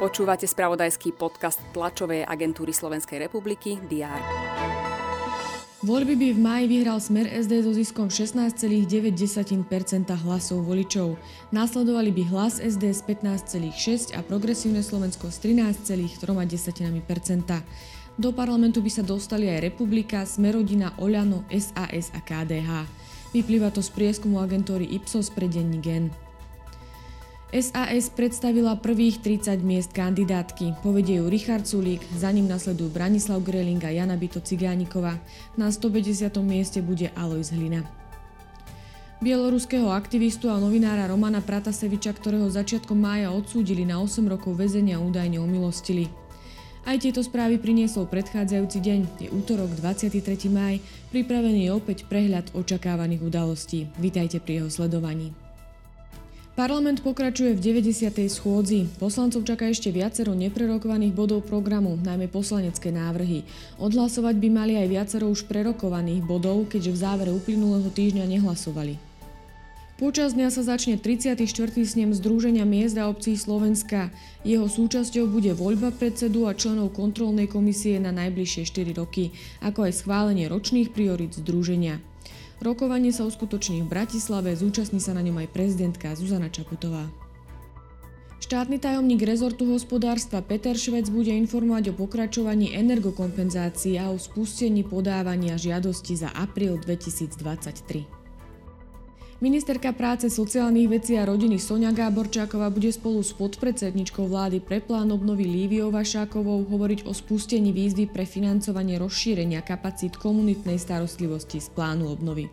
Počúvate spravodajský podcast tlačovej agentúry Slovenskej republiky DR. Voľby by v máji vyhral Smer SD so ziskom 16,9% hlasov voličov. Následovali by hlas SD z 15,6% a Progresívne Slovensko s 13,3%. Do parlamentu by sa dostali aj Republika, Smerodina, Oľano, SAS a KDH. Vyplýva to z prieskumu agentúry Ipsos pre denní Gen. SAS predstavila prvých 30 miest kandidátky. Povedie ju Richard Sulík, za ním nasledujú Branislav Greling a Jana Bito Cigánikova. Na 150. mieste bude Alois Hlina. Bieloruského aktivistu a novinára Romana Prataseviča, ktorého začiatkom mája odsúdili na 8 rokov väzenia údajne omilostili. Aj tieto správy priniesol predchádzajúci deň, je útorok 23. maj, pripravený je opäť prehľad očakávaných udalostí. Vítajte pri jeho sledovaní. Parlament pokračuje v 90. schôdzi. Poslancov čaká ešte viacero neprerokovaných bodov programu, najmä poslanecké návrhy. Odhlasovať by mali aj viacero už prerokovaných bodov, keďže v závere uplynulého týždňa nehlasovali. Počas dňa sa začne 34. snem Združenia miest a obcí Slovenska. Jeho súčasťou bude voľba predsedu a členov kontrolnej komisie na najbližšie 4 roky, ako aj schválenie ročných priorit Združenia. Rokovanie sa uskutoční v Bratislave, zúčastní sa na ňom aj prezidentka Zuzana Čaputová. Štátny tajomník rezortu hospodárstva Peter Švec bude informovať o pokračovaní energokompenzácií a o spustení podávania žiadosti za apríl 2023. Ministerka práce, sociálnych vecí a rodiny Sonia Gáborčáková bude spolu s podpredsedničkou vlády pre plán obnovy Líviou Vašákovou hovoriť o spustení výzvy pre financovanie rozšírenia kapacít komunitnej starostlivosti z plánu obnovy.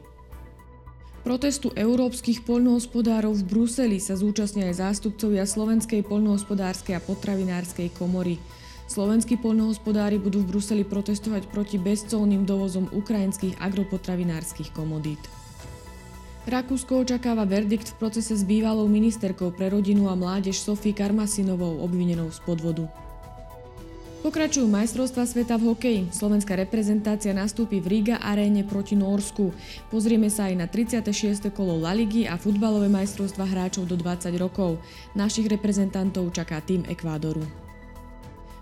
Protestu európskych poľnohospodárov v Bruseli sa zúčastnia aj zástupcovia Slovenskej poľnohospodárskej a potravinárskej komory. Slovenskí poľnohospodári budú v Bruseli protestovať proti bezcolným dovozom ukrajinských agropotravinárskych komodít. Rakúsko očakáva verdikt v procese s bývalou ministerkou pre rodinu a mládež Sofie Karmasinovou obvinenou z podvodu. Pokračujú majstrovstva sveta v hokeji. Slovenská reprezentácia nastúpi v Riga aréne proti Norsku. Pozrieme sa aj na 36. kolo La Ligy a futbalové majstrovstva hráčov do 20 rokov. Našich reprezentantov čaká tým Ekvádoru.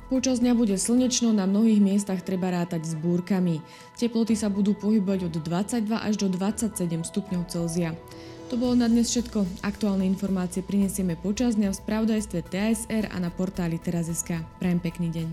Počas dňa bude slnečno, na mnohých miestach treba rátať s búrkami. Teploty sa budú pohybať od 22 až do 27 stupňov Celzia. To bolo na dnes všetko. Aktuálne informácie prinesieme počas dňa v spravodajstve TSR a na portáli teraz.sk. Prajem pekný deň.